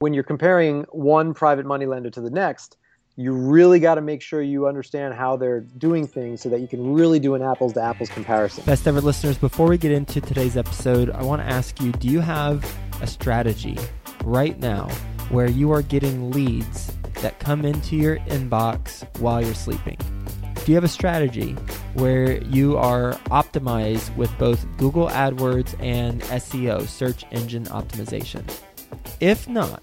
When you're comparing one private money lender to the next, you really got to make sure you understand how they're doing things so that you can really do an apples to apples comparison. Best ever listeners, before we get into today's episode, I want to ask you do you have a strategy right now where you are getting leads that come into your inbox while you're sleeping? Do you have a strategy where you are optimized with both Google AdWords and SEO, search engine optimization? If not,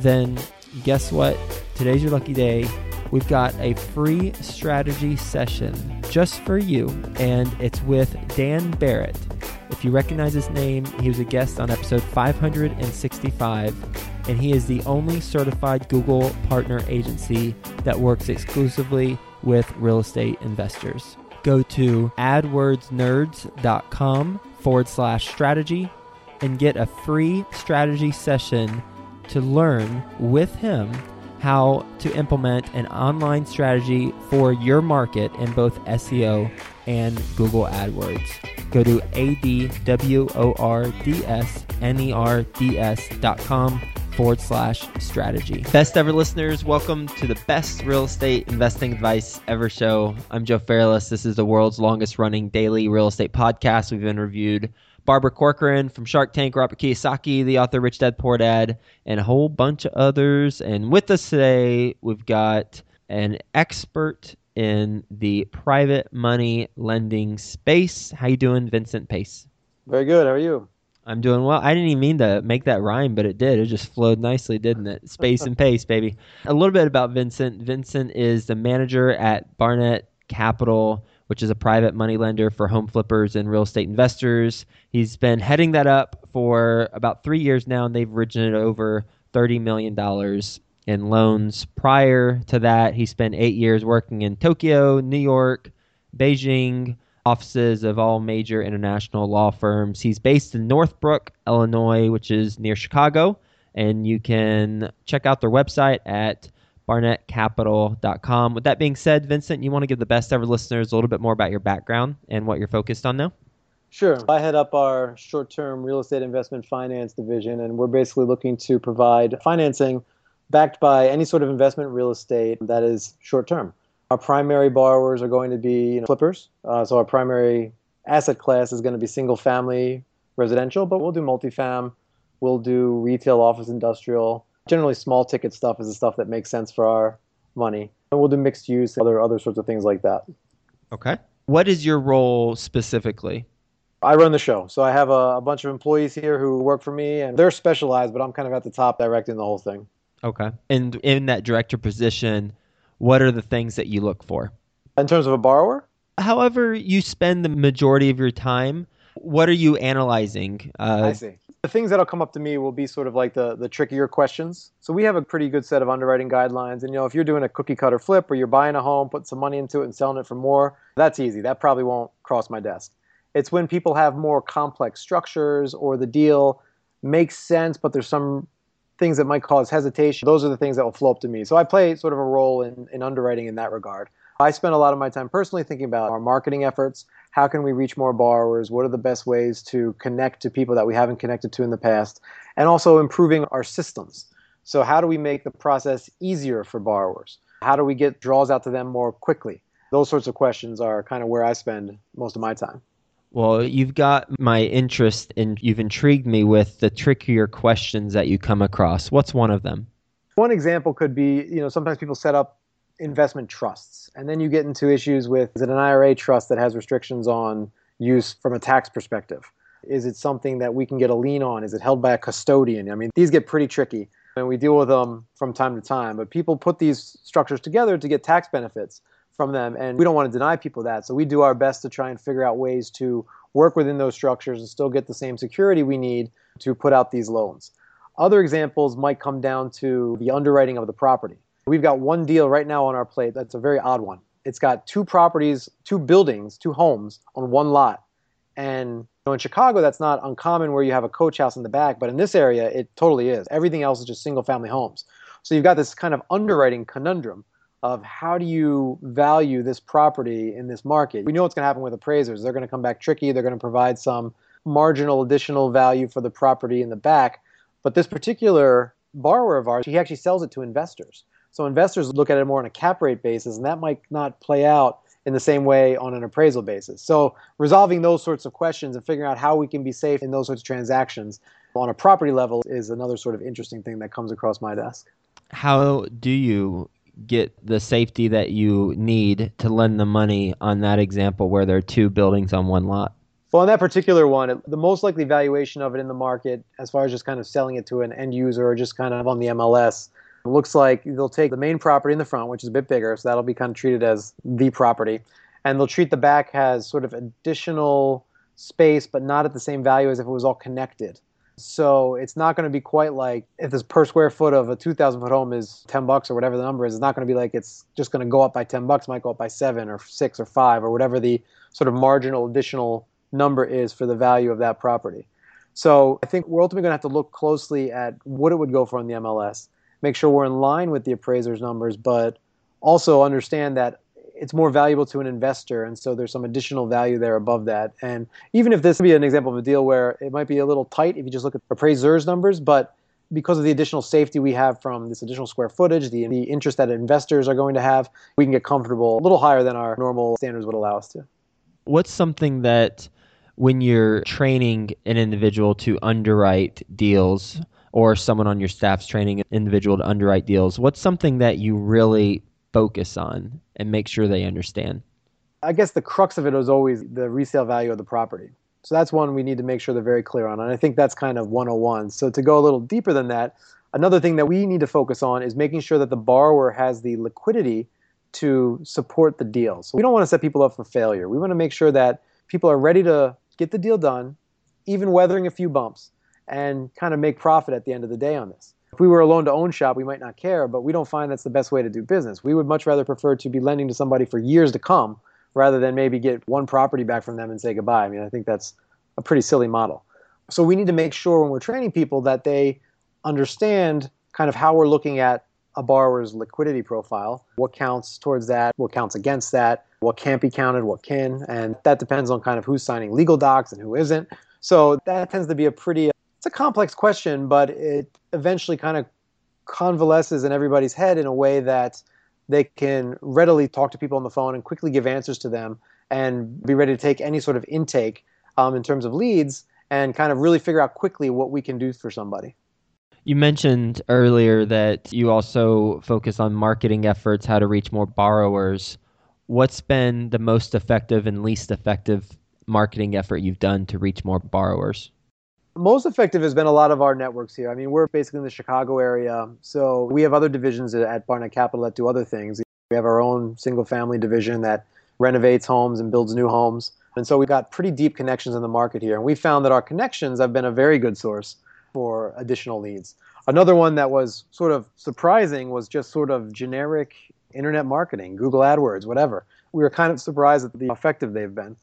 then guess what? Today's your lucky day. We've got a free strategy session just for you, and it's with Dan Barrett. If you recognize his name, he was a guest on episode 565, and he is the only certified Google partner agency that works exclusively with real estate investors. Go to adwordsnerds.com forward slash strategy and get a free strategy session to learn with him how to implement an online strategy for your market in both SEO and Google AdWords. Go to adwordsnerds.com forward slash strategy. Best ever listeners, welcome to the best real estate investing advice ever show. I'm Joe Fairless. This is the world's longest running daily real estate podcast. We've interviewed Barbara Corcoran from Shark Tank, Robert Kiyosaki, the author Rich Dad Poor Dad, and a whole bunch of others. And with us today, we've got an expert in the private money lending space. How you doing, Vincent Pace? Very good. How are you? I'm doing well. I didn't even mean to make that rhyme, but it did. It just flowed nicely, didn't it? Space and pace, baby. A little bit about Vincent. Vincent is the manager at Barnett Capital, which is a private money lender for home flippers and real estate investors. He's been heading that up for about three years now, and they've originated over $30 million in loans. Prior to that, he spent eight years working in Tokyo, New York, Beijing, offices of all major international law firms. He's based in Northbrook, Illinois, which is near Chicago. And you can check out their website at barnettcapital.com. With that being said, Vincent, you want to give the best ever listeners a little bit more about your background and what you're focused on now? Sure. I head up our short term real estate investment finance division, and we're basically looking to provide financing backed by any sort of investment real estate that is short term. Our primary borrowers are going to be you know, flippers. Uh, so our primary asset class is going to be single family residential, but we'll do multifam, we'll do retail, office, industrial. Generally, small ticket stuff is the stuff that makes sense for our money. And we'll do mixed use, other other sorts of things like that. Okay. What is your role specifically? I run the show. So I have a, a, bunch of employees here who work for me, and they're specialized, but I'm kind of at the top directing the whole thing. Okay. And in that director position, what are the things that you look for? In terms of a borrower? However, you spend the majority of your time, what are you analyzing? Uh, I see. The things that'll come up to me will be sort of like the, the trickier questions. So we have a pretty good set of underwriting guidelines. And, you know, if you're doing a cookie cutter flip or you're buying a home, putting some money into it and selling it for more, that's easy. That probably won't cross my desk. It's when people have more complex structures or the deal makes sense, but there's some things that might cause hesitation, those are the things that will flow up to me. So I play sort of a role in, in underwriting in that regard. I spend a lot of my time personally thinking about our marketing efforts. How can we reach more borrowers? What are the best ways to connect to people that we haven't connected to in the past? And also improving our systems. So, how do we make the process easier for borrowers? How do we get draws out to them more quickly? Those sorts of questions are kind of where I spend most of my time. Well, you've got my interest and you've intrigued me with the trickier questions that you come across. What's one of them? One example could be, you know, sometimes people set up investment trusts, and then you get into issues with is it an IRA trust that has restrictions on use from a tax perspective? Is it something that we can get a lien on? Is it held by a custodian? I mean, these get pretty tricky, and we deal with them from time to time. But people put these structures together to get tax benefits from them. And we don't want to deny people that. So we do our best to try and figure out ways to work within those structures and still get the same security we need to put out these loans. Other examples might come down to the underwriting of the property. We've got one deal right now on our plate that's a very odd one. It's got two properties, two buildings, two homes on one lot. And you know, in Chicago, that's not uncommon where you have a coach house in the back, but in this area, it totally is. Everything else is just single family homes. So you've got this kind of underwriting conundrum of how do you value this property in this market. We know what's going to happen with appraisers. They're going to come back tricky. They're going to provide some marginal additional value for the property in the back. But this particular borrower of ours, he actually sells it to investors. So investors look at it more on a cap rate basis, and that might not play out in the same way on an appraisal basis. So resolving those sorts of questions and figuring out how we can be safe in those sorts of transactions on a property level is another sort of interesting thing that comes across my desk. How do you get the safety that you need to lend the money on that example where there are two buildings on one lot? Well, on that particular one, the most likely valuation of it in the market, as far as just kind of selling it to an end user or just kind of on the MLS, looks like they'll take the main property in the front, which is a bit bigger, so that'll be kind of treated as the property, and they'll treat the back as sort of additional space, but not at the same value as if it was all connected. So it's not going to be quite like if this per square foot of a 2,000 foot home is 10 bucks or whatever the number is. It's not going to be like it's just going to go up by 10 bucks. It might go up by seven or six or five or whatever the sort of marginal additional number is for the value of that property. So I think we're ultimately going to have to look closely at what it would go for on the MLS, make sure we're in line with the appraiser's numbers, but also understand that it's more valuable to an investor, and so there's some additional value there above that. And even if this would be an example of a deal where it might be a little tight if you just look at appraiser's numbers, but because of the additional safety we have from this additional square footage, the, the interest that investors are going to have, we can get comfortable a little higher than our normal standards would allow us to. What's something that when you're training an individual to underwrite deals or someone on your staff's training an individual to underwrite deals, what's something that you really focus on and make sure they understand? I guess the crux of it is always the resale value of the property. So that's one we need to make sure they're very clear on. And I think that's kind of 101. So to go a little deeper than that, another thing that we need to focus on is making sure that the borrower has the liquidity to support the deal. So we don't want to set people up for failure. We want to make sure that people are ready to get the deal done, even weathering a few bumps, and kind of make profit at the end of the day on this. If we were a loan to own shop, we might not care, but we don't find that's the best way to do business. We would much rather prefer to be lending to somebody for years to come rather than maybe get one property back from them and say goodbye. I mean, I think that's a pretty silly model. So we need to make sure when we're training people that they understand kind of how we're looking at a borrower's liquidity profile, what counts towards that, what counts against that, what can't be counted, what can, and that depends on kind of who's signing legal docs and who isn't. So that tends to be a pretty it's a complex question, but it eventually kind of convalesces in everybody's head in a way that they can readily talk to people on the phone and quickly give answers to them and be ready to take any sort of intake um, in terms of leads and kind of really figure out quickly what we can do for somebody. You mentioned earlier that you also focus on marketing efforts, how to reach more borrowers. What's been the most effective and least effective marketing effort you've done to reach more borrowers? Most effective has been a lot of our networks here. I mean, we're basically in the Chicago area, so we have other divisions at Barnett Capital that do other things. We have our own single family division that renovates homes and builds new homes. And so we've got pretty deep connections in the market here. And we found that our connections have been a very good source for additional leads. Another one that was sort of surprising was just sort of generic internet marketing, Google AdWords, whatever. We were kind of surprised at the effective they've been.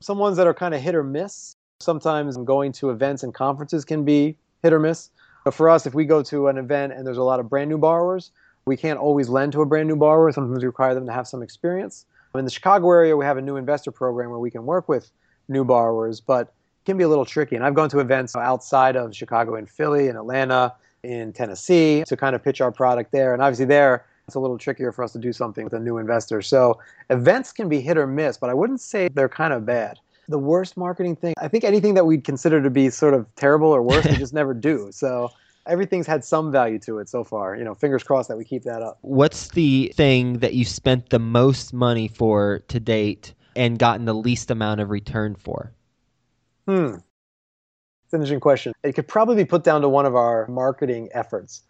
Some ones that are kind of hit or miss Sometimes going to events and conferences can be hit or miss. But for us, if we go to an event and there's a lot of brand new borrowers, we can't always lend to a brand new borrower. Sometimes we require them to have some experience. In the Chicago area, we have a new investor program where we can work with new borrowers, but it can be a little tricky. And I've gone to events outside of Chicago in Philly, in Atlanta, in Tennessee to kind of pitch our product there. And obviously, there, it's a little trickier for us to do something with a new investor. So events can be hit or miss, but I wouldn't say they're kind of bad the worst marketing thing. I think anything that we'd consider to be sort of terrible or worse, we just never do. So everything's had some value to it so far. You know, fingers crossed that we keep that up. What's the thing that you spent the most money for to date and gotten the least amount of return for? Hmm. It's an interesting question. It could probably be put down to one of our marketing efforts.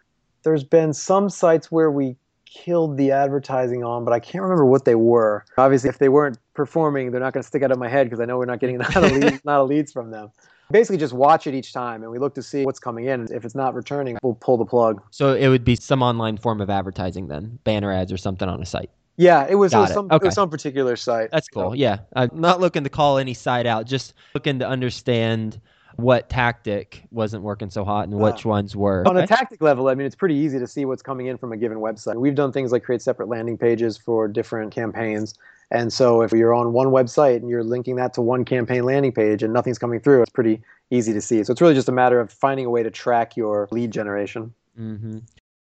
There's been some sites where we killed the advertising on, but I can't remember what they were. Obviously, if they weren't performing, they're not going to stick out of my head because I know we're not getting a lot of leads, a leads from them. Basically, just watch it each time, and we look to see what's coming in. If it's not returning, we'll pull the plug. So it would be some online form of advertising then, banner ads or something on a site. Yeah, it was, it was some, okay. it was some particular site. That's cool. So. Yeah, I'm not looking to call any site out, just looking to understand what tactic wasn't working so hot and uh, which ones were. On okay. a tactic level, I mean, it's pretty easy to see what's coming in from a given website. We've done things like create separate landing pages for different campaigns. And so if you're on one website and you're linking that to one campaign landing page and nothing's coming through, it's pretty easy to see. So it's really just a matter of finding a way to track your lead generation. Mm-hmm.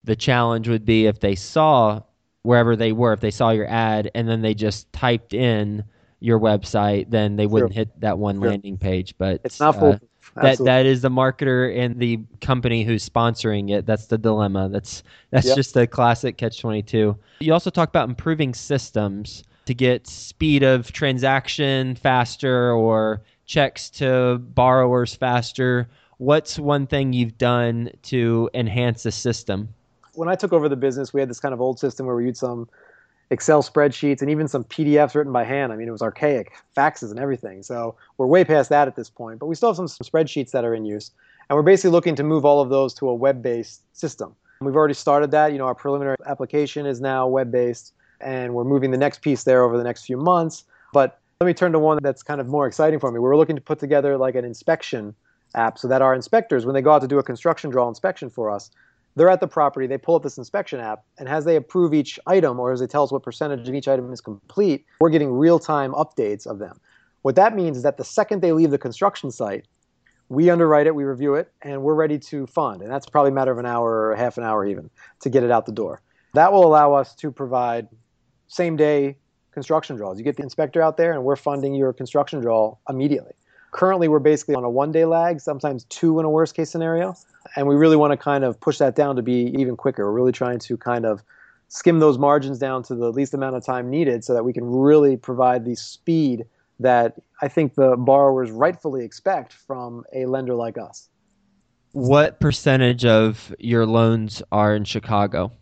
The challenge would be if they saw wherever they were, if they saw your ad and then they just typed in your website, then they wouldn't hit that one Sure. landing page. But It's not full. That that is the marketer and the company who's sponsoring it. That's the dilemma. That's that's Yep. just a classic catch twenty two. You also talk about improving systems to get speed of transaction faster or checks to borrowers faster. What's one thing you've done to enhance the system? when I took over the business, we had this kind of old system where we used some Excel spreadsheets and even some PDFs written by hand. I mean, it was archaic, faxes and everything. So we're way past that at this point, but we still have some spreadsheets that are in use. And we're basically looking to move all of those to a web based system. We've already started that. You know, our preliminary application is now web based, and we're moving the next piece there over the next few months. But let me turn to one that's kind of more exciting for me. We're looking to put together like an inspection app so that our inspectors, when they go out to do a construction draw inspection for us, they're at the property, they pull up this inspection app, and as they approve each item or as they tell us what percentage of each item is complete, we're getting real time updates of them. What that means is that the second they leave the construction site, we underwrite it, we review it, and we're ready to fund. And that's probably a matter of an hour or half an hour even to get it out the door. That will allow us to provide same day construction draws. You get the inspector out there, and we're funding your construction draw immediately. Currently, we're basically on a one day lag, sometimes two in a worst case scenario. And we really want to kind of push that down to be even quicker. We're really trying to kind of skim those margins down to the least amount of time needed so that we can really provide the speed that I think the borrowers rightfully expect from a lender like us. What percentage of your loans are in Chicago?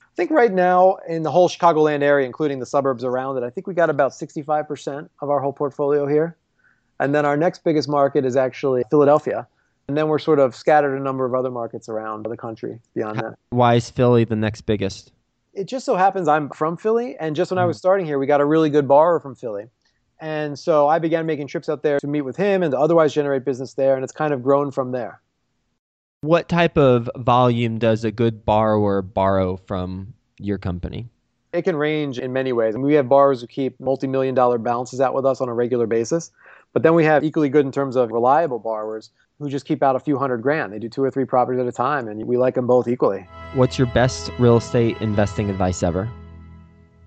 I think right now in the whole Chicagoland area, including the suburbs around it, I think we got about 65% of our whole portfolio here. And then our next biggest market is actually Philadelphia. And then we're sort of scattered a number of other markets around the country beyond that. Why is Philly the next biggest? It just so happens I'm from Philly. And just when I was mm. starting here, we got a really good borrower from Philly. And so I began making trips out there to meet with him and to otherwise generate business there. And it's kind of grown from there. What type of volume does a good borrower borrow from your company? It can range in many ways. I mean, we have borrowers who keep multi million dollar balances out with us on a regular basis. But then we have equally good in terms of reliable borrowers who just keep out a few hundred grand. They do two or three properties at a time, and we like them both equally. What's your best real estate investing advice ever?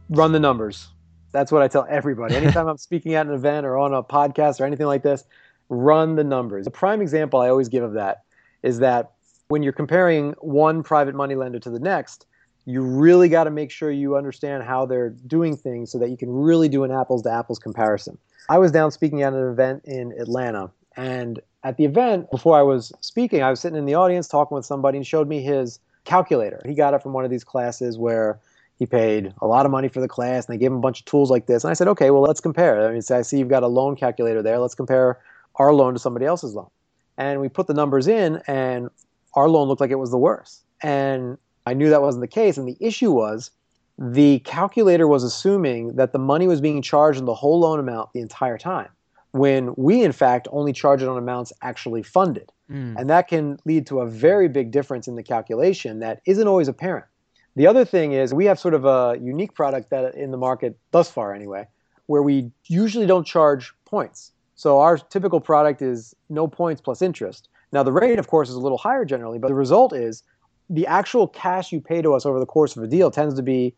Run the numbers. That's what I tell everybody. Anytime I'm speaking at an event or on a podcast or anything like this, run the numbers. The prime example I always give of that is that when you're comparing one private money lender to the next, you really got to make sure you understand how they're doing things so that you can really do an apples to apples comparison. I was down speaking at an event in Atlanta, and at the event, before I was speaking, I was sitting in the audience talking with somebody and showed me his calculator. He got it from one of these classes where he paid a lot of money for the class and they gave him a bunch of tools like this. And I said, okay, well, let's compare. I mean, I see you've got a loan calculator there. Let's compare our loan to somebody else's loan. And we put the numbers in, and our loan looked like it was the worst. And I knew that wasn't the case. And the issue was the calculator was assuming that the money was being charged on the whole loan amount the entire time, when we, in fact, only charge it on amounts actually funded. Mm. And that can lead to a very big difference in the calculation that isn't always apparent. The other thing is we have sort of a unique product that in the market thus far anyway, where we usually don't charge points. So our typical product is no points plus interest. Now the rate of course is a little higher generally, but the result is the actual cash you pay to us over the course of a deal tends to be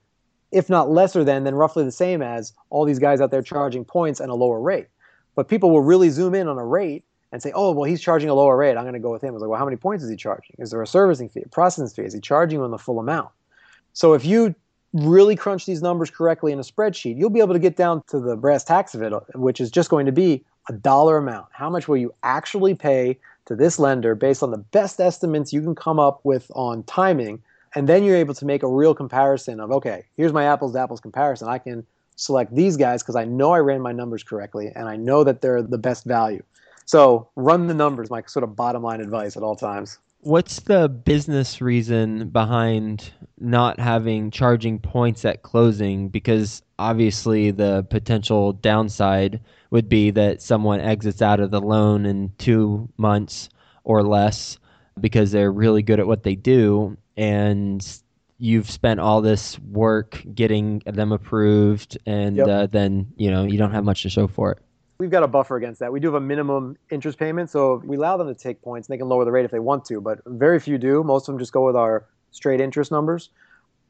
if not lesser than then roughly the same as all these guys out there charging points and a lower rate. But people will really zoom in on a rate and say, oh, well, he's charging a lower rate. I'm going to go with him. I was like, well, how many points is he charging? Is there a servicing fee, a processing fee? Is he charging you on the full amount? So if you really crunch these numbers correctly in a spreadsheet, you'll be able to get down to the brass tacks of it, which is just going to be a dollar amount. How much will you actually pay to this lender based on the best estimates you can come up with on timing? And then you're able to make a real comparison of, okay, here's my apples to apples comparison. I can select these guys because I know I ran my numbers correctly and I know that they're the best value. So run the numbers, my sort of bottom line advice at all times. What's the business reason behind not having charging points at closing? Because obviously, the potential downside would be that someone exits out of the loan in two months or less because they're really good at what they do. And you've spent all this work getting them approved, and Yep. uh, then you know you don't have much to show for it. we've got a buffer against that. We do have a minimum interest payment, so we allow them to take points. And they can lower the rate if they want to, but very few do. Most of them just go with our straight interest numbers.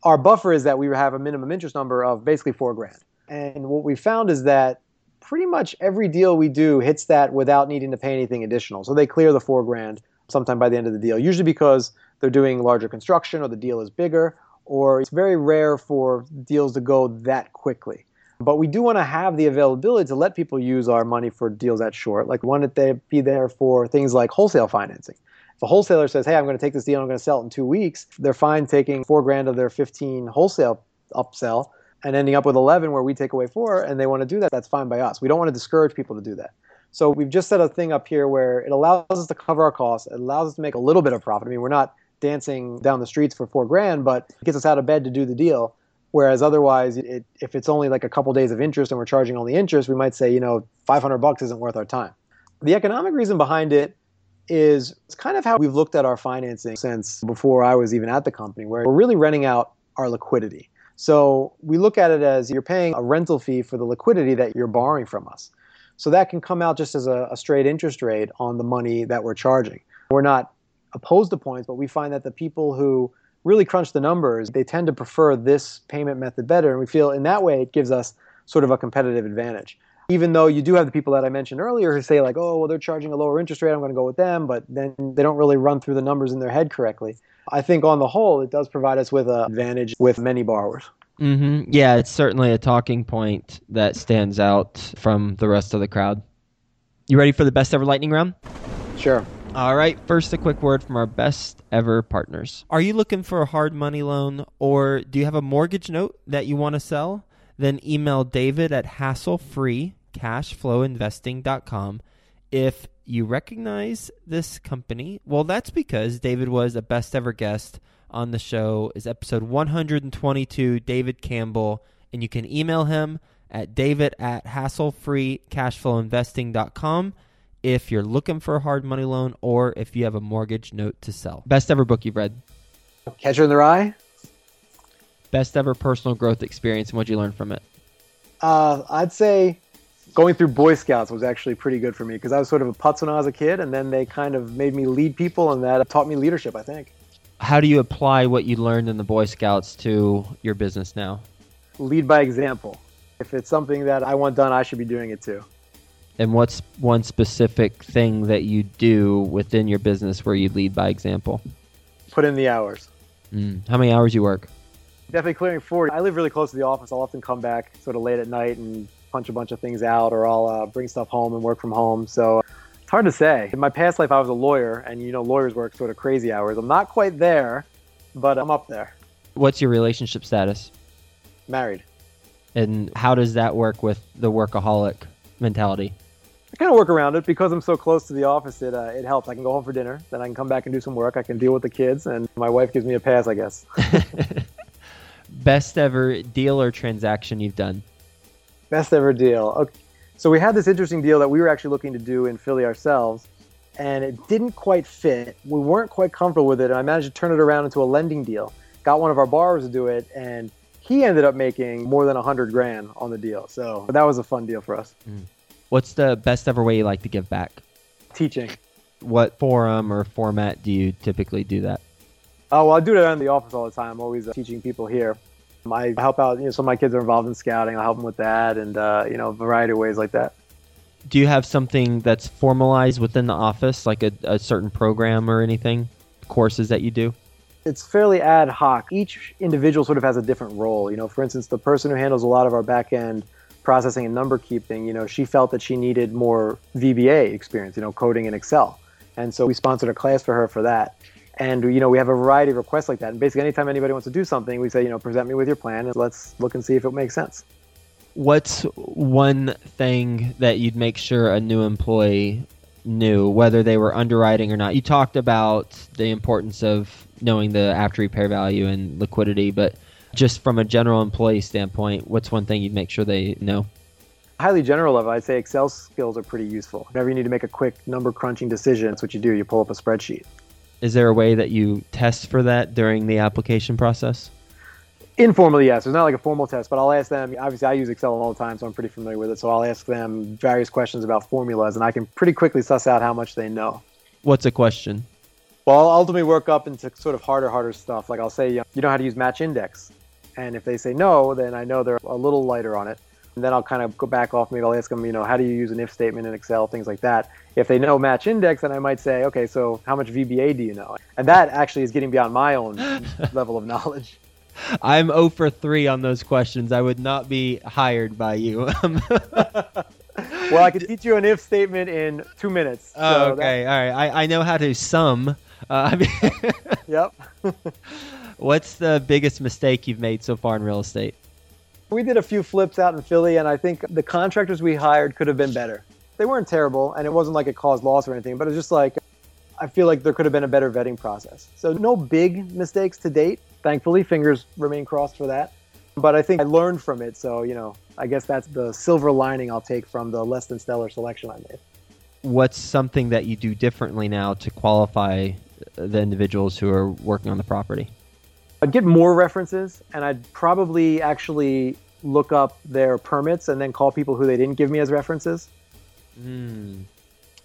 Our buffer is that we have a minimum interest number of basically four grand. And what we found is that pretty much every deal we do hits that without needing to pay anything additional. So they clear the four grand sometime by the end of the deal, usually because they're doing larger construction or the deal is bigger, or it's very rare for deals to go that quickly. But we do want to have the availability to let people use our money for deals that short. Like, want it to be there for things like wholesale financing. If a wholesaler says, "Hey, I'm going to take this deal, I'm going to sell it in two weeks," they're fine taking four grand of their 15 wholesale upsell and ending up with 11 where we take away four, and they want to do that. That's fine by us. We don't want to discourage people to do that. So we've just set a thing up here where it allows us to cover our costs. It allows us to make a little bit of profit. I mean, we're not dancing down the streets for four grand, but it gets us out of bed to do the deal. Whereas otherwise, it, if it's only like a couple days of interest and we're charging only interest, we might say, you know, 500 bucks isn't worth our time. The economic reason behind it is it's kind of how we've looked at our financing since before I was even at the company, where we're really renting out our liquidity. So we look at it as you're paying a rental fee for the liquidity that you're borrowing from us. So that can come out just as a, a straight interest rate on the money that we're charging. We're not opposed to points, but we find that the people who really crunch the numbers, they tend to prefer this payment method better. And we feel in that way it gives us sort of a competitive advantage. Even though you do have the people that I mentioned earlier who say, like, oh, well, they're charging a lower interest rate, I'm going to go with them, but then they don't really run through the numbers in their head correctly. I think on the whole, it does provide us with an advantage with many borrowers. Mm-hmm. Yeah, it's certainly a talking point that stands out from the rest of the crowd. You ready for the best ever lightning round? Sure. All right, first a quick word from our best ever partners. Are you looking for a hard money loan or do you have a mortgage note that you want to sell? Then email David at hasslefreecashflowinvesting.com. If you recognize this company, well, that's because David was a best ever guest on the show. Is episode 122, David Campbell, and you can email him at david at hasslefreecashflowinvesting.com if you're looking for a hard money loan or if you have a mortgage note to sell. Best ever book you've read? Catcher in the Rye. Best ever personal growth experience and what you learn from it? Uh, I'd say going through Boy Scouts was actually pretty good for me because I was sort of a putz when I was a kid, and then they kind of made me lead people, and that taught me leadership. I think. How do you apply what you learned in the Boy Scouts to your business now? Lead by example. If it's something that I want done, I should be doing it too. And what's one specific thing that you do within your business where you lead by example? Put in the hours. Mm. How many hours you work? Definitely clearing 40. I live really close to the office. I'll often come back sort of late at night and punch a bunch of things out, or I'll uh, bring stuff home and work from home. So it's hard to say. In my past life, I was a lawyer, and you know, lawyers work sort of crazy hours. I'm not quite there, but I'm up there. What's your relationship status? Married. And how does that work with the workaholic mentality? I kind of work around it because I'm so close to the office. It uh, it helps. I can go home for dinner, then I can come back and do some work. I can deal with the kids, and my wife gives me a pass, I guess. Best ever deal or transaction you've done? Best ever deal. Okay. So we had this interesting deal that we were actually looking to do in Philly ourselves, and it didn't quite fit. We weren't quite comfortable with it, and I managed to turn it around into a lending deal. Got one of our borrowers to do it, and he ended up making more than a hundred grand on the deal. So that was a fun deal for us. Mm. What's the best ever way you like to give back? Teaching. What forum or format do you typically do that? Oh, well, I do it in the office all the time. I'm always uh, teaching people here. I help out, you know, some of my kids are involved in scouting. I help them with that and, uh, you know, a variety of ways like that. Do you have something that's formalized within the office, like a, a certain program or anything, courses that you do? It's fairly ad hoc. Each individual sort of has a different role. You know, for instance, the person who handles a lot of our back end processing and number keeping, you know, she felt that she needed more VBA experience, you know, coding in Excel. And so we sponsored a class for her for that. And, you know, we have a variety of requests like that. And basically, anytime anybody wants to do something, we say, you know, present me with your plan and let's look and see if it makes sense. What's one thing that you'd make sure a new employee knew, whether they were underwriting or not? You talked about the importance of knowing the after repair value and liquidity, but just from a general employee standpoint, what's one thing you'd make sure they know? Highly general level, I'd say Excel skills are pretty useful. Whenever you need to make a quick number crunching decision, that's what you do. You pull up a spreadsheet. Is there a way that you test for that during the application process? Informally, yes. It's not like a formal test, but I'll ask them. Obviously, I use Excel all the time, so I'm pretty familiar with it. So I'll ask them various questions about formulas, and I can pretty quickly suss out how much they know. What's a question? Well, I'll ultimately work up into sort of harder, harder stuff. Like I'll say, you know how to use match index, and if they say no, then I know they're a little lighter on it. And then I'll kind of go back off. Maybe I'll ask them, you know, how do you use an if statement in Excel, things like that. If they know match index, then I might say, okay, so how much VBA do you know? And that actually is getting beyond my own level of knowledge. I'm 0 for 3 on those questions. I would not be hired by you. well, I could teach you an if statement in two minutes. So oh, okay. All right. I, I know how to sum. Uh, I mean yep. What's the biggest mistake you've made so far in real estate? We did a few flips out in Philly, and I think the contractors we hired could have been better. They weren't terrible, and it wasn't like it caused loss or anything, but it's just like I feel like there could have been a better vetting process. So, no big mistakes to date. Thankfully, fingers remain crossed for that. But I think I learned from it. So, you know, I guess that's the silver lining I'll take from the less than stellar selection I made. What's something that you do differently now to qualify the individuals who are working on the property? I'd get more references and I'd probably actually look up their permits and then call people who they didn't give me as references. Mm.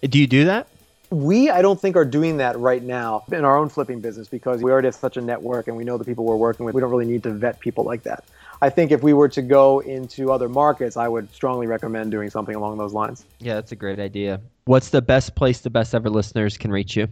Do you do that? We, I don't think, are doing that right now in our own flipping business because we already have such a network and we know the people we're working with. We don't really need to vet people like that. I think if we were to go into other markets, I would strongly recommend doing something along those lines. Yeah, that's a great idea. What's the best place the best ever listeners can reach you?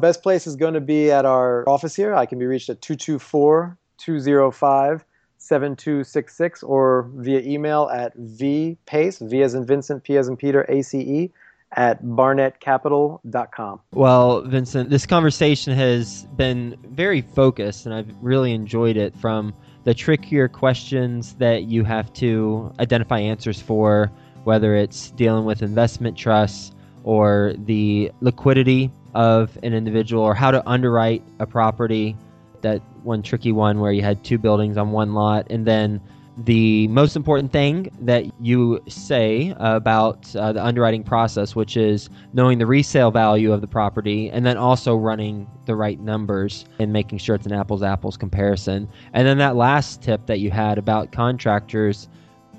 Best place is going to be at our office here. I can be reached at 224 205 7266 or via email at vpace, V as in Vincent, P as in Peter, A C E, at barnettcapital.com. Well, Vincent, this conversation has been very focused and I've really enjoyed it from the trickier questions that you have to identify answers for, whether it's dealing with investment trusts or the liquidity of an individual or how to underwrite a property. That one tricky one where you had two buildings on one lot, and then the most important thing that you say about uh, the underwriting process, which is knowing the resale value of the property and then also running the right numbers and making sure it's an apples apples comparison. And then that last tip that you had about contractors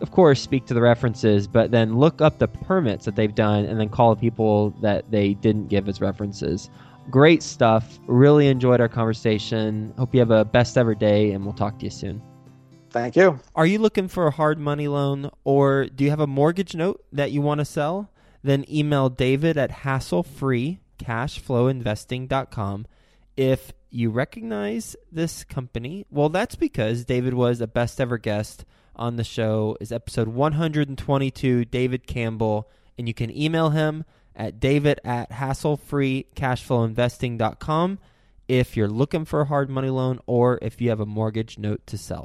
of course, speak to the references, but then look up the permits that they've done and then call the people that they didn't give as references. Great stuff. Really enjoyed our conversation. Hope you have a best ever day, and we'll talk to you soon. Thank you. Are you looking for a hard money loan, or do you have a mortgage note that you want to sell? Then email David at hasslefreecashflowinvesting.com. If you recognize this company, well, that's because David was a best ever guest on the show is episode 122, David Campbell. And you can email him at david at hasslefreecashflowinvesting.com if you're looking for a hard money loan or if you have a mortgage note to sell.